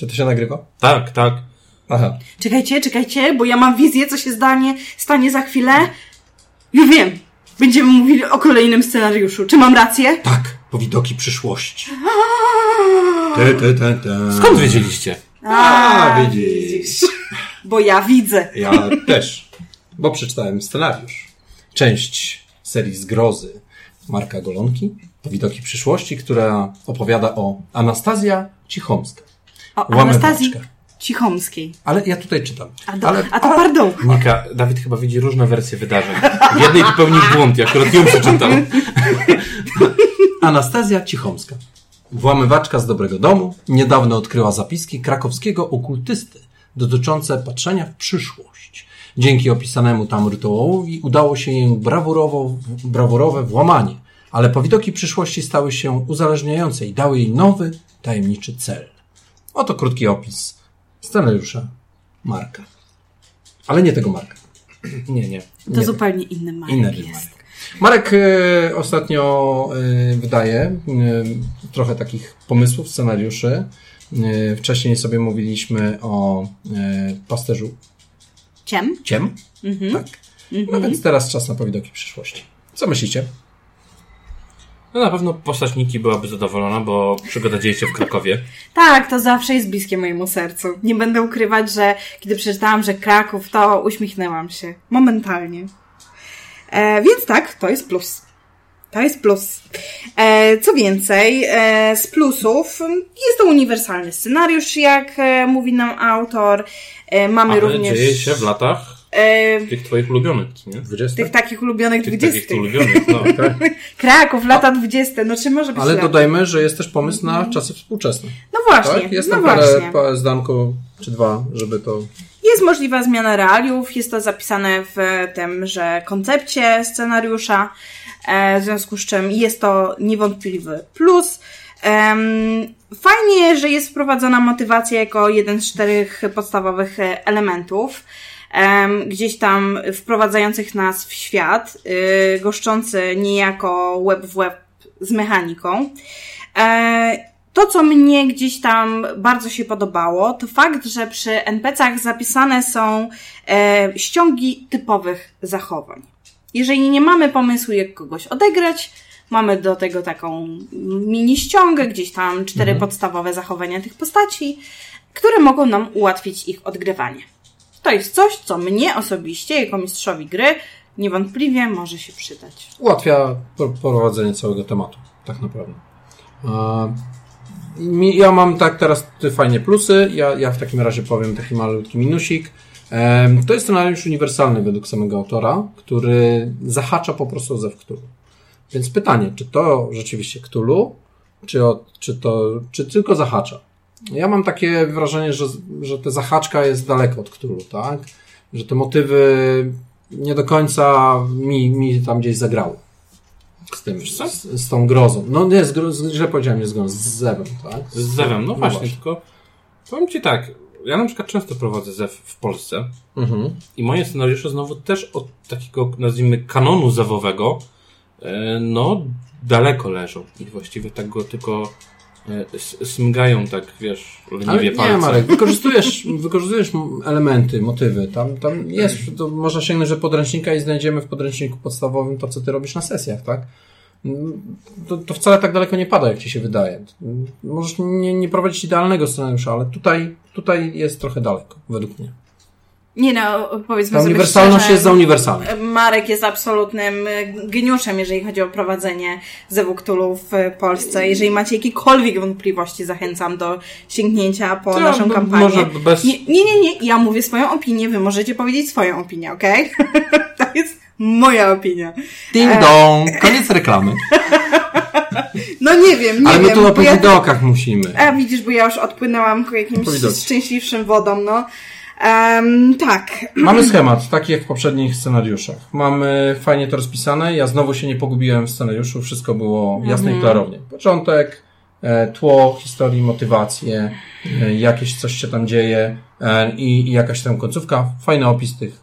Czy to się nagrywa? Tak, tak. Aha. Czekajcie, czekajcie, bo ja mam wizję, co się zdanie, stanie za chwilę. Już wiem. Będziemy mówili o kolejnym scenariuszu. Czy mam rację? Tak, powidoki przyszłości. Te, te, te, te. Skąd wiedzieliście? A, widzisz. Bo ja widzę. Ja też, bo przeczytałem scenariusz. Część serii Zgrozy Marka Golonki, Powidoki przyszłości, która opowiada o Anastazja Cichomska. O. Anastazji Cichomskiej. Ale ja tutaj czytam. A, do, Ale a to pardon. Nika, Dawid chyba widzi różne wersje wydarzeń. W jednej popełnił błąd, ja akurat ją przeczytał. Anastazja Cichomska. Włamywaczka z dobrego domu niedawno odkryła zapiski krakowskiego okultysty dotyczące patrzenia w przyszłość. Dzięki opisanemu tam rytuałowi udało się jej brawurowo, brawurowe włamanie, ale powidoki przyszłości stały się uzależniające i dały jej nowy, tajemniczy cel. Oto krótki opis scenariusza Marka. Ale nie tego Marka. Nie, nie. To Nie. zupełnie inny Marek Inny jest. Marek. Marek ostatnio e, wydaje e, trochę takich pomysłów, scenariuszy. E, wcześniej sobie mówiliśmy o pasterzu Ciem? ciem. Mhm. Tak. No więc teraz czas na powidoki przyszłości. Co myślicie? No na pewno postać Niki byłaby zadowolona, bo przygoda dzieje się w Krakowie. Tak, to zawsze jest bliskie mojemu sercu. Nie będę ukrywać, że kiedy przeczytałam, że Kraków, to uśmiechnęłam się. Momentalnie. E, więc tak, to jest plus. To jest plus. E, co więcej, e, z plusów jest to uniwersalny scenariusz, jak e, mówi nam autor. E, mamy Ale również dzieje się w latach tych twoich ulubionych, nie? 20? tych takich ulubionych Tych dwudziestych. takich ulubionych, no. Kraków, lata dwudzieste. No czy może być Ale lepiej? dodajmy, że jest też pomysł na czasy współczesne. No właśnie, Tak? Jest no tam właśnie. parę, zdanko czy dwa, żeby to... Jest możliwa zmiana realiów, jest to zapisane w tymże koncepcie scenariusza, e, w związku z czym jest to niewątpliwy plus. Fajnie, że jest wprowadzona motywacja jako jeden z czterech podstawowych elementów, em, gdzieś tam wprowadzających nas w świat, y, goszczący niejako web w web z mechaniką. E, to, co mnie gdzieś tam bardzo się podobało, to fakt, że przy NPC-ach zapisane są e, ściągi typowych zachowań. Jeżeli nie mamy pomysłu, jak kogoś odegrać, mamy do tego taką mini ściągę, gdzieś tam cztery podstawowe zachowania tych postaci, które mogą nam ułatwić ich odgrywanie. To jest coś, co mnie osobiście, jako mistrzowi gry, niewątpliwie może się przydać. ułatwia pro- prowadzenie całego tematu, tak naprawdę. Ja mam tak teraz te fajnie plusy, ja, ja w takim razie powiem taki malutki minusik. To jest scenariusz uniwersalny według samego autora, który zahacza po prostu o Zew Cthulhu. Więc pytanie, czy to rzeczywiście Cthulhu, czy, czy to, czy tylko zahacza? Ja mam takie wrażenie, że, że ta zahaczka jest daleko od Cthulhu, tak? Że te motywy nie do końca mi, mi tam gdzieś zagrały. Z tym, z, z tą grozą. No nie, z, z, źle powiedziałem, nie z grozą, z zewem, tak? Z zewem, no właśnie, właśnie. tylko powiem Ci tak, ja na przykład często prowadzę zew w Polsce Mhm. i moje scenariusze znowu też od takiego, nazwijmy, kanonu zewowego, e, no, daleko leżą i właściwie tak go tylko smgają tak, wiesz, leniwie nie, palce. Marek, wykorzystujesz, wykorzystujesz elementy, motywy. Tam, tam jest, to można sięgnąć do podręcznika i znajdziemy w podręczniku podstawowym to, co ty robisz na sesjach, tak? To, to wcale tak daleko nie pada, jak ci się wydaje. Możesz nie, nie prowadzić idealnego scenariusza, ale tutaj, tutaj jest trochę daleko, według mnie. Nie no, powiedzmy Ta sobie uniwersalność szczerze, jest za uniwersalna. Marek jest absolutnym e, geniuszem, jeżeli chodzi o prowadzenie Zewu Cthulhu w Polsce. Jeżeli macie jakiekolwiek wątpliwości, zachęcam do sięgnięcia po To, naszą no, kampanię. może bez- Nie, nie, nie, nie, ja mówię swoją opinię, wy możecie powiedzieć swoją opinię, okej? to jest moja opinia. Ding dong! Koniec reklamy. No nie wiem, nie Ale my wiem. tu o bo ja- musimy. A widzisz, bo ja już odpłynęłam ku jakimś szczęśliwszym wodą, no. Em, tak. Mamy schemat, taki jak w poprzednich scenariuszach. Mamy fajnie to rozpisane. Ja znowu się nie pogubiłem w scenariuszu. Wszystko było jasne i klarownie. Początek, e, tło historii, motywacje, e, jakieś coś się tam dzieje e, i, i jakaś tam końcówka. Fajny opis tych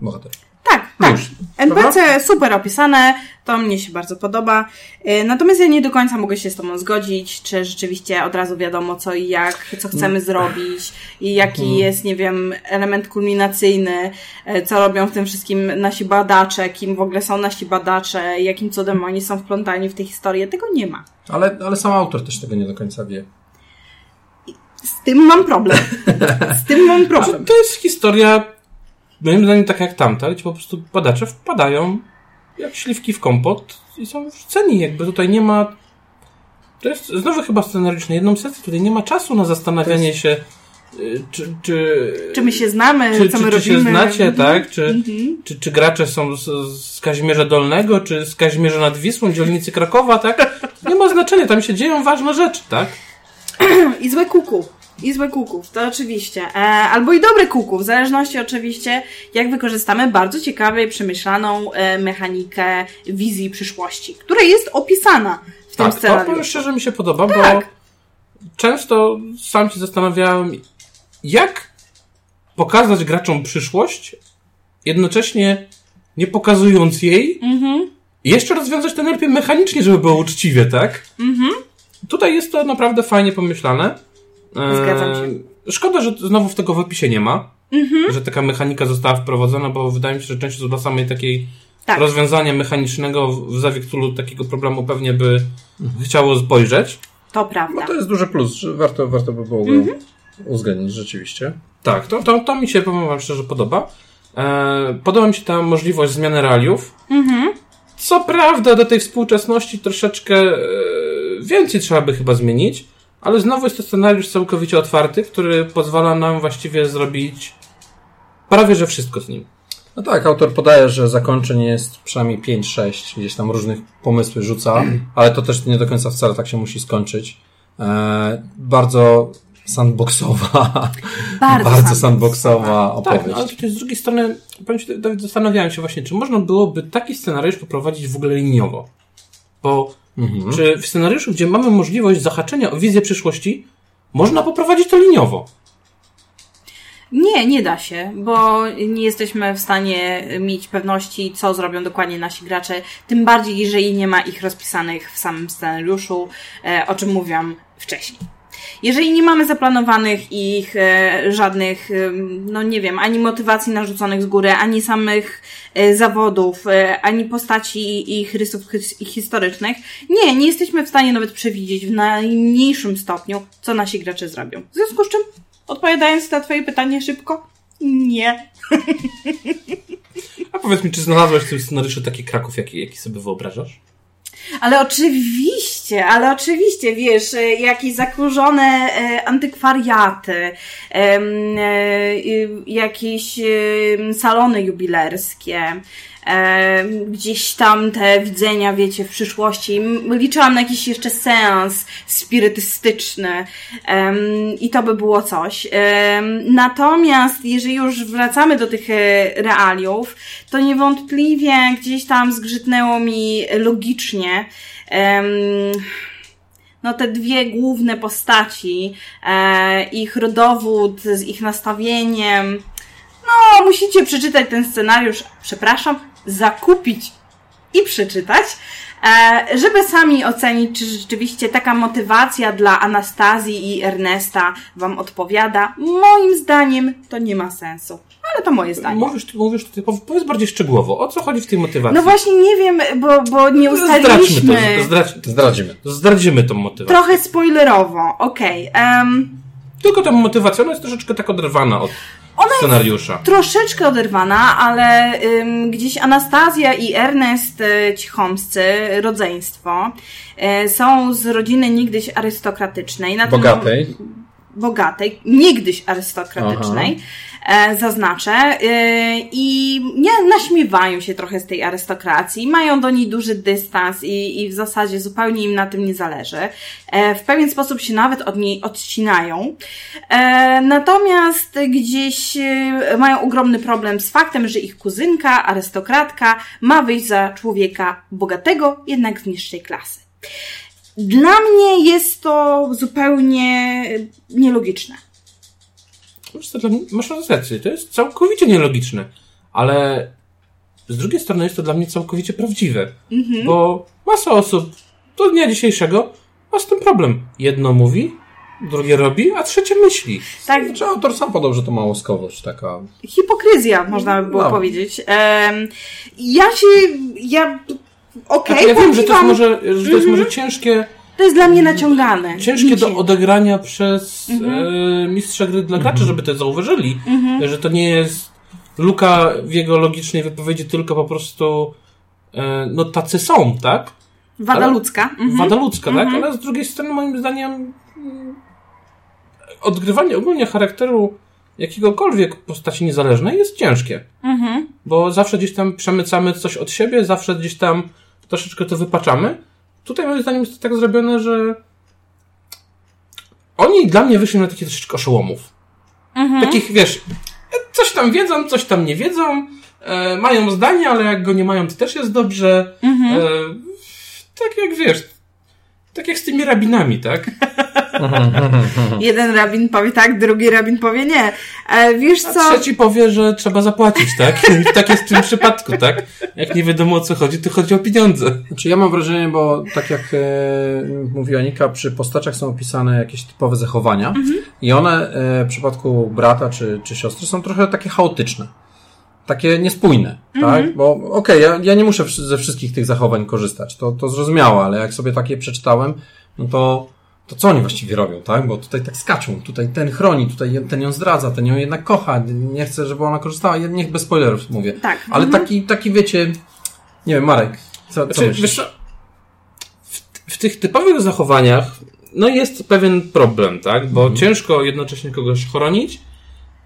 bohaterów. Tak, tak. Już. NPC super opisane, To mnie się bardzo podoba. E, Natomiast ja nie do końca mogę się z Tobą zgodzić, czy rzeczywiście od razu wiadomo co i jak, co chcemy zrobić i jaki jest, nie wiem, element kulminacyjny, e, co robią w tym wszystkim nasi badacze, kim w ogóle są nasi badacze, jakim cudem oni są wplątani w tę historię. Tego nie ma. Ale, ale sam autor też tego nie do końca wie. Z tym mam problem. Z tym mam problem. to jest historia, moim zdaniem, tak jak tamta, gdzie po prostu badacze wpadają jak śliwki w kompot i są wrzuceni. Jakby tutaj nie ma. To jest znowu chyba scenariusz na jedną sesję. Tutaj nie ma czasu na zastanawianie się, y, czy. czy Czy my się znamy, czy, co czy, my czy robimy? się znacie, Mhm. tak? Czy, Mhm. czy, czy gracze są z, z Kazimierza Dolnego, czy z Kazimierza nad Wisłą, dzielnicy Krakowa, tak? Nie ma znaczenia, tam się dzieją ważne rzeczy, tak? I złe kuku. I złe kuków, to oczywiście. E, albo i dobre kuku, w zależności oczywiście, jak wykorzystamy bardzo ciekawie przemyślaną e, mechanikę wizji przyszłości, która jest opisana w tym Tak, to scenariuszu. powiem szczerze mi się podoba, bo Tak. często sam się zastanawiałem, jak pokazać graczom przyszłość, jednocześnie nie pokazując jej, Mhm. i jeszcze rozwiązać to najlepiej mechanicznie, żeby było uczciwie, tak? Mhm. Tutaj jest to naprawdę fajnie pomyślane. E, Zgadzam się. Szkoda, że znowu w tego w opisie nie ma, Mhm. że taka mechanika została wprowadzona, bo wydaje mi się, że część dla samej takiej Tak. rozwiązania mechanicznego w Zawiktulu takiego problemu pewnie by chciało spojrzeć. To No prawda. to jest duży plus, że warto, warto by było go Mhm. uwzględnić rzeczywiście. Tak, to, to, to mi się, powiem wam szczerze, podoba. E, podoba mi się ta możliwość zmiany realiów. Mhm. Co prawda, do tej współczesności troszeczkę e, więcej trzeba by chyba zmienić, ale znowu jest to scenariusz całkowicie otwarty, który pozwala nam właściwie zrobić prawie że wszystko z nim. No tak, autor podaje, że zakończeń jest przynajmniej 5-6, gdzieś tam różnych pomysły rzuca, ale to też nie do końca wcale tak się musi skończyć. E, bardzo sandboxowa, Bardzo bardzo sandboxowa. Tak, no, opowieść. ale tutaj z drugiej strony, powiem ci, Dawid, zastanawiałem się właśnie, czy można byłoby taki scenariusz poprowadzić w ogóle liniowo. Bo Mhm. czy w scenariuszu, gdzie mamy możliwość zahaczenia o wizję przyszłości, można poprowadzić to liniowo? Nie, nie da się, bo nie jesteśmy w stanie mieć pewności, co zrobią dokładnie nasi gracze, tym bardziej, jeżeli nie ma ich rozpisanych w samym scenariuszu, e, o czym mówiłam wcześniej. Jeżeli nie mamy zaplanowanych ich e, żadnych, e, no nie wiem, ani motywacji narzuconych z góry, ani samych e, zawodów, ani postaci ich rysów historycznych, nie, nie jesteśmy w stanie nawet przewidzieć w najmniejszym stopniu, co nasi gracze zrobią. W związku z czym, odpowiadając na Twoje pytanie szybko, nie. A powiedz mi, czy znalazłeś w tym scenariuszu taki Kraków, jaki, jaki sobie wyobrażasz? Ale oczywiście, ale oczywiście, wiesz, e, jakieś zakurzone e, antykwariaty, em, e, y, jakieś salony jubilerskie, em, gdzieś tam te widzenia, wiecie, w przyszłości. Liczyłam na jakiś jeszcze seans spirytystyczny em, i to by było coś. Em, natomiast jeżeli już wracamy do tych e, realiów, to niewątpliwie gdzieś tam zgrzytnęło mi logicznie no te dwie główne postaci, e, ich rodowód z ich nastawieniem. No, musicie przeczytać ten scenariusz, przepraszam, zakupić i przeczytać, e, żeby sami ocenić, czy rzeczywiście taka motywacja dla Anastazji i Ernesta Wam odpowiada. Moim zdaniem to nie ma sensu. Ale to moje zdanie. Mówisz, mówisz tutaj, pow- powiedz bardziej szczegółowo, o co chodzi w tej motywacji? No właśnie nie wiem, bo, bo nie Zdradźmy ustaliliśmy. to, zdradź, Zdradzimy. zdradzimy tą motywację. Trochę spoilerowo, okej. em, Tylko ta motywacja, ona jest troszeczkę tak oderwana od scenariusza. troszeczkę oderwana, ale ym, gdzieś Anastazja i Ernest y, Cichomscy, rodzeństwo, y, są z rodziny niegdyś arystokratycznej. Na tym- Bogatej. niegdyś arystokratycznej, e, zaznaczę, e, i nie naśmiewają się trochę z tej arystokracji, mają do niej duży dystans i, i w zasadzie zupełnie im na tym nie zależy. E, w pewien sposób się nawet od niej odcinają. Natomiast gdzieś mają ogromny problem z faktem, że ich kuzynka, arystokratka, ma wyjść za człowieka bogatego, jednak z niższej klasy. Dla mnie jest to zupełnie nielogiczne. Dla mnie- Masz rację, to jest całkowicie nielogiczne, ale z drugiej strony jest to dla mnie całkowicie prawdziwe. Mhm. Bo masa osób do dnia dzisiejszego ma z tym problem. Jedno mówi, drugie robi, a trzecie myśli. Tak, Czy autor sam podał, że to małoskowość taka. hipokryzja, można by było No. powiedzieć. Ja się, ja, okej, Tak, ja wiem, że to jest może, że to jest może ciężkie, to jest dla mnie naciągane. ciężkie do odegrania przez e, mistrza gry dla graczy, żeby to zauważyli, że to nie jest luka w jego logicznej wypowiedzi, tylko po prostu e, no tacy są, tak? Wada ale- ludzka. Mhm. Wada ludzka, tak? Ale z drugiej strony moim zdaniem mm, odgrywanie ogólnie charakteru jakiegokolwiek postaci niezależnej jest ciężkie. Mhm. Bo zawsze gdzieś tam przemycamy coś od siebie, zawsze gdzieś tam troszeczkę to wypaczamy. Tutaj moim zdaniem jest to tak zrobione, że oni dla mnie wyszli na takich troszeczkę oszołomów. Mhm. Takich, wiesz, coś tam wiedzą, coś tam nie wiedzą, e, mają zdanie, ale jak go nie mają, to też jest dobrze. Mhm. E, tak jak wiesz, tak jak z tymi rabinami, tak? Jeden rabin powie tak, drugi rabin powie nie. E, wiesz A co? trzeci powie, że trzeba zapłacić, tak? Tak jest w tym przypadku, tak? Jak nie wiadomo o co chodzi, to chodzi o pieniądze. Znaczy ja mam wrażenie, bo tak jak e, mówiła Nika, przy postaciach są opisane jakieś typowe zachowania i one e, w przypadku brata czy, czy siostry są trochę takie chaotyczne. Takie niespójne, tak? Bo okej, ja, ja nie muszę ze wszystkich tych zachowań korzystać, to, to zrozumiałe, ale jak sobie takie przeczytałem, no to, to co oni właściwie robią, tak? Bo tutaj tak skaczą, tutaj ten chroni, tutaj ten ją zdradza, ten ją jednak kocha, nie chce, żeby ona korzystała, niech bez spoilerów mówię. Tak. Ale taki, taki wiecie, nie wiem, Marek, co, co Znaczy, myślisz? wiesz w, w tych typowych zachowaniach no jest pewien problem, tak? Bo ciężko jednocześnie kogoś chronić.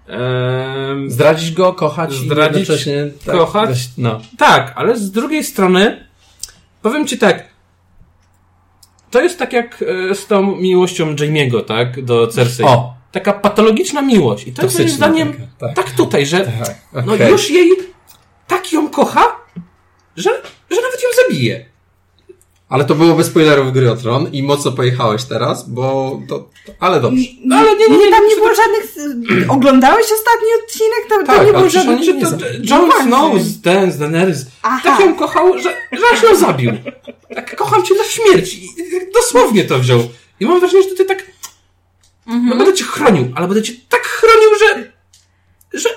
Em, Zdradzić go, kochać Zdradzić, i jednocześnie tak, kochać. weź- No. tak, ale z drugiej strony powiem ci tak. To jest tak jak e, z tą miłością Jamie'ego, tak? Do Cersei. O, Taka patologiczna miłość. I to jest moim Toksyczna zdaniem taka, tak. tak tutaj, że tak. no okej. już jej tak ją kocha, że, że nawet ją zabije. Ale to było bez spoilerów gry o Tron i mocno pojechałeś teraz, bo to, to ale dobrze. No ale nie, nie, nie. tam nie było żadnych... Oglądałeś ostatni odcinek? Tam, tam Tak, nie było żadnych... oni nie to, Jon właśnie. Snow, ten z Daenerys, Aha. tak ją kochał, że, że aż ją zabił. Tak, kocham cię na śmierć. I dosłownie to wziął. I mam wrażenie, że ty tak, Mhm. no będę cię chronił, ale będę cię tak chronił, że, że,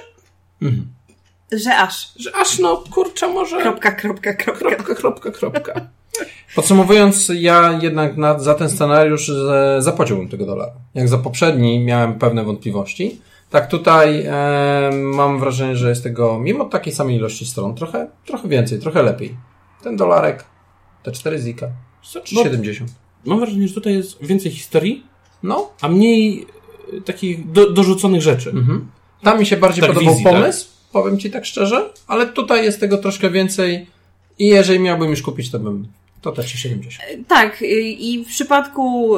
Że aż. że aż no, kurczę, może... Kropka, kropka, kropka. kropka, kropka, kropka. Podsumowując, ja jednak na, za ten scenariusz zapłaciłbym tego dolara. Jak za poprzedni miałem pewne wątpliwości, tak tutaj e, mam wrażenie, że jest tego, mimo takiej samej ilości stron, trochę, trochę więcej, trochę lepiej. Ten dolarek, te 4 zika, No, 3,70. mam wrażenie, że tutaj jest więcej historii, No, a mniej e, takich do, dorzuconych rzeczy. Mhm. Tam mi się bardziej Tak, podobał wizji, tak? pomysł, powiem Ci tak szczerze, ale tutaj jest tego troszkę więcej i jeżeli miałbym już kupić, to bym to te 3,70. Tak, y, i w przypadku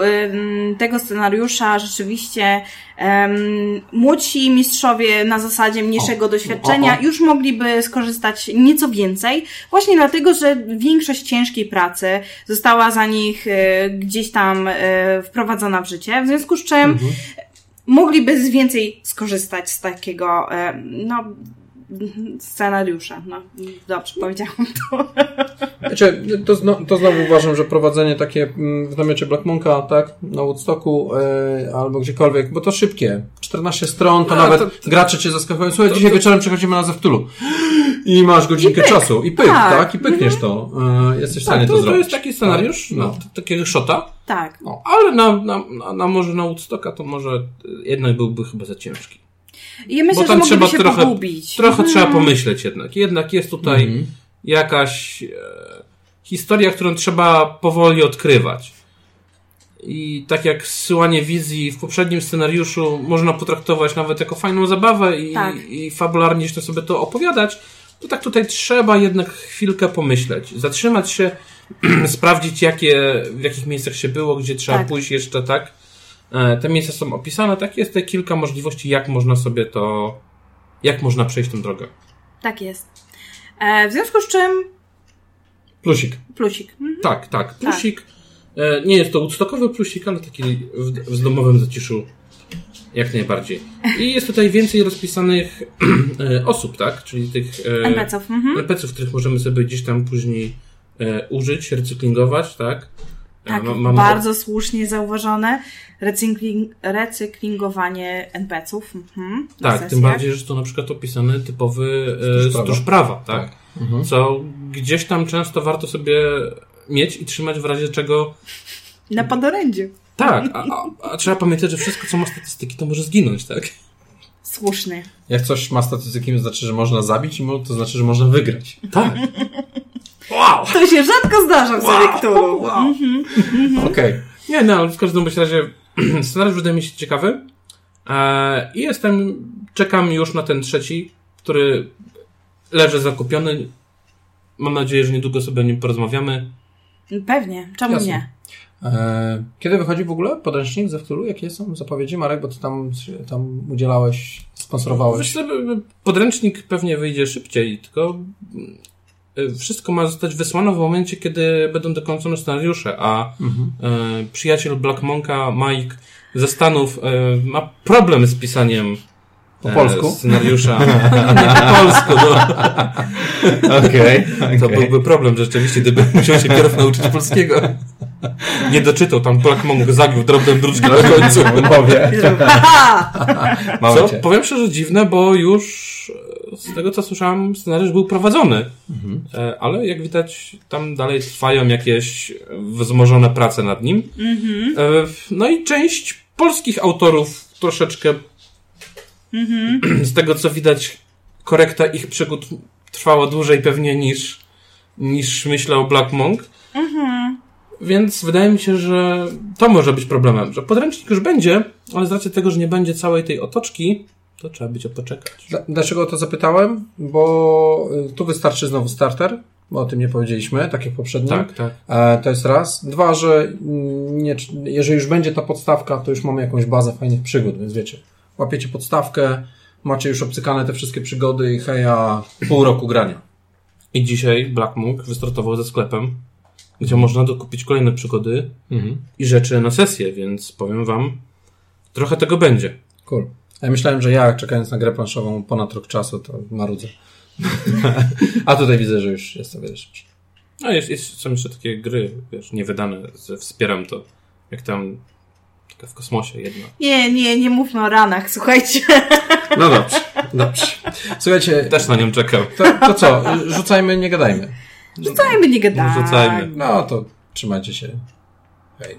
tego scenariusza rzeczywiście um, młodsi mistrzowie na zasadzie mniejszego O, doświadczenia o, o. już mogliby skorzystać nieco więcej, właśnie dlatego, że większość ciężkiej pracy została za nich y, gdzieś tam wprowadzona w życie, w związku z czym Mhm. mogliby z więcej skorzystać z takiego, no, scenariusza. No, dobrze, powiedziałam to. Znaczy, to, zno, to znowu uważam, że prowadzenie takie mm, w namiocie Black Monka, tak, na Woodstocku e, albo gdziekolwiek, bo to szybkie. 14 stron, to A, nawet to- gracze Cię zaskakują. Słuchaj, dzisiaj wieczorem przechodzimy na Zewtulu. I masz godzinkę czasu. I pyk, Tak. tak, i pykniesz to. E, jesteś w stanie Tak, to, to, to zrobić. jest taki scenariusz, No. no. t- takiego shota, Tak. no, ale na, na, na, na może na Woodstocka to może y, jednak byłby chyba za ciężki. I ja myślę, Bo tam że trzeba się trochę- pogubić. Trochę Mhm. trzeba pomyśleć jednak. Jednak jest tutaj Mhm. jakaś e, historia, którą trzeba powoli odkrywać. I tak jak zsyłanie wizji w poprzednim scenariuszu można potraktować nawet jako fajną zabawę i, Tak. i fabularnie jeszcze sobie to opowiadać, to tak tutaj trzeba jednak chwilkę pomyśleć. Zatrzymać się, sprawdzić jakie, w jakich miejscach się było, gdzie trzeba Tak. pójść jeszcze, tak? E, Te miejsca są opisane, tak? Jest te kilka możliwości, jak można sobie to, jak można przejść tę drogę. Tak jest. E, w związku z czym Plusik. plusik. Mhm. Tak, tak. Plusik. E, nie jest to Woodstockowy plusik, ale taki w, w domowym zaciszu Jak najbardziej. I jest tutaj więcej rozpisanych e, osób, tak? Czyli tych e, NPC-ów. Mhm. NPC-ów, których możemy sobie gdzieś tam później e, użyć, recyklingować, tak? Tak, ma- mamy- bardzo słusznie zauważone. Recykling, recyklingowanie NPC-ów. Mhm, Tak, tym bardziej, że tu na przykład opisany typowy e, Stróż prawa. tak? Tak. Mhm. Co gdzieś tam często warto sobie mieć i trzymać w razie czego. Na podorędziu. Tak, a, a, a trzeba pamiętać, że wszystko, co ma statystyki, to może zginąć, tak? Słuszny. Jak coś ma statystyki, to znaczy, że można zabić to znaczy, że można wygrać. Tak. To się rzadko zdarza w serii Cthulhu. Mhm. Okej. Nie, no, ale w każdym razie scenariusz wydaje mi się ciekawy. E, I jestem, czekam już na ten trzeci, który leży zakupiony. Mam nadzieję, że niedługo sobie o nim porozmawiamy. Pewnie, czemu Jasne. nie? E, Kiedy wychodzi w ogóle podręcznik ze Wtulu? Jakie są zapowiedzi, Marek? Bo ty tam, tam udzielałeś, sponsorowałeś. Myślę, że podręcznik pewnie wyjdzie szybciej, tylko wszystko ma zostać wysłane w momencie, kiedy będą dokończone scenariusze, a Mhm. e, przyjaciel Black Monka, Mike ze Stanów, e, ma problem z pisaniem Po e, polsku? scenariusza. Nie po polsku, no. Okej. To byłby problem rzeczywiście, gdyby musiał się pierw nauczyć polskiego. Nie doczytał, tam Black Monk zagiął drobnym druczkiem na końcu. Powie. Co? Powiem szczerze, dziwne, bo już e, z tego co słyszałem, scenariusz był prowadzony. Mhm. E, Ale jak widać, tam dalej trwają jakieś wzmożone prace nad nim. Mhm. E, No i część polskich autorów troszeczkę Mhm. z tego co widać, korekta ich przygód trwała dłużej pewnie niż, niż myślał Black Monk. Mhm. Więc wydaje mi się, że to może być problemem, że podręcznik już będzie, ale z racji tego, że nie będzie całej tej otoczki, to trzeba będzie poczekać. Dla- Dlaczego o to zapytałem? Bo y, tu wystarczy znowu starter, bo o tym nie powiedzieliśmy, tak jak poprzednio. Tak, tak. E, To jest raz. Dwa, że nie, jeżeli już będzie ta podstawka, to już mamy jakąś bazę fajnych przygód, więc wiecie, łapiecie podstawkę, macie już obcykane te wszystkie przygody i heja, pół roku grania. I dzisiaj Black Monk wystartował ze sklepem, gdzie można dokupić kolejne przygody i rzeczy na sesję, więc powiem wam, trochę tego będzie. Cool. Ja myślałem, że ja, czekając na grę planszową ponad rok czasu, to marudzę. A tutaj widzę, że już jest o wiele szybciej. A jest, jest, są jeszcze takie gry, wiesz, niewydane, wspieram to, jak tam taka w kosmosie jedna. Nie, nie, nie mówmy o ranach, słuchajcie. No dobrze, dobrze. Słuchajcie, Też na nią czekam. to, to co? Rzucajmy, nie gadajmy. Rzucajmy, nie gadajmy. Rzucajmy. No to trzymajcie się. Hej.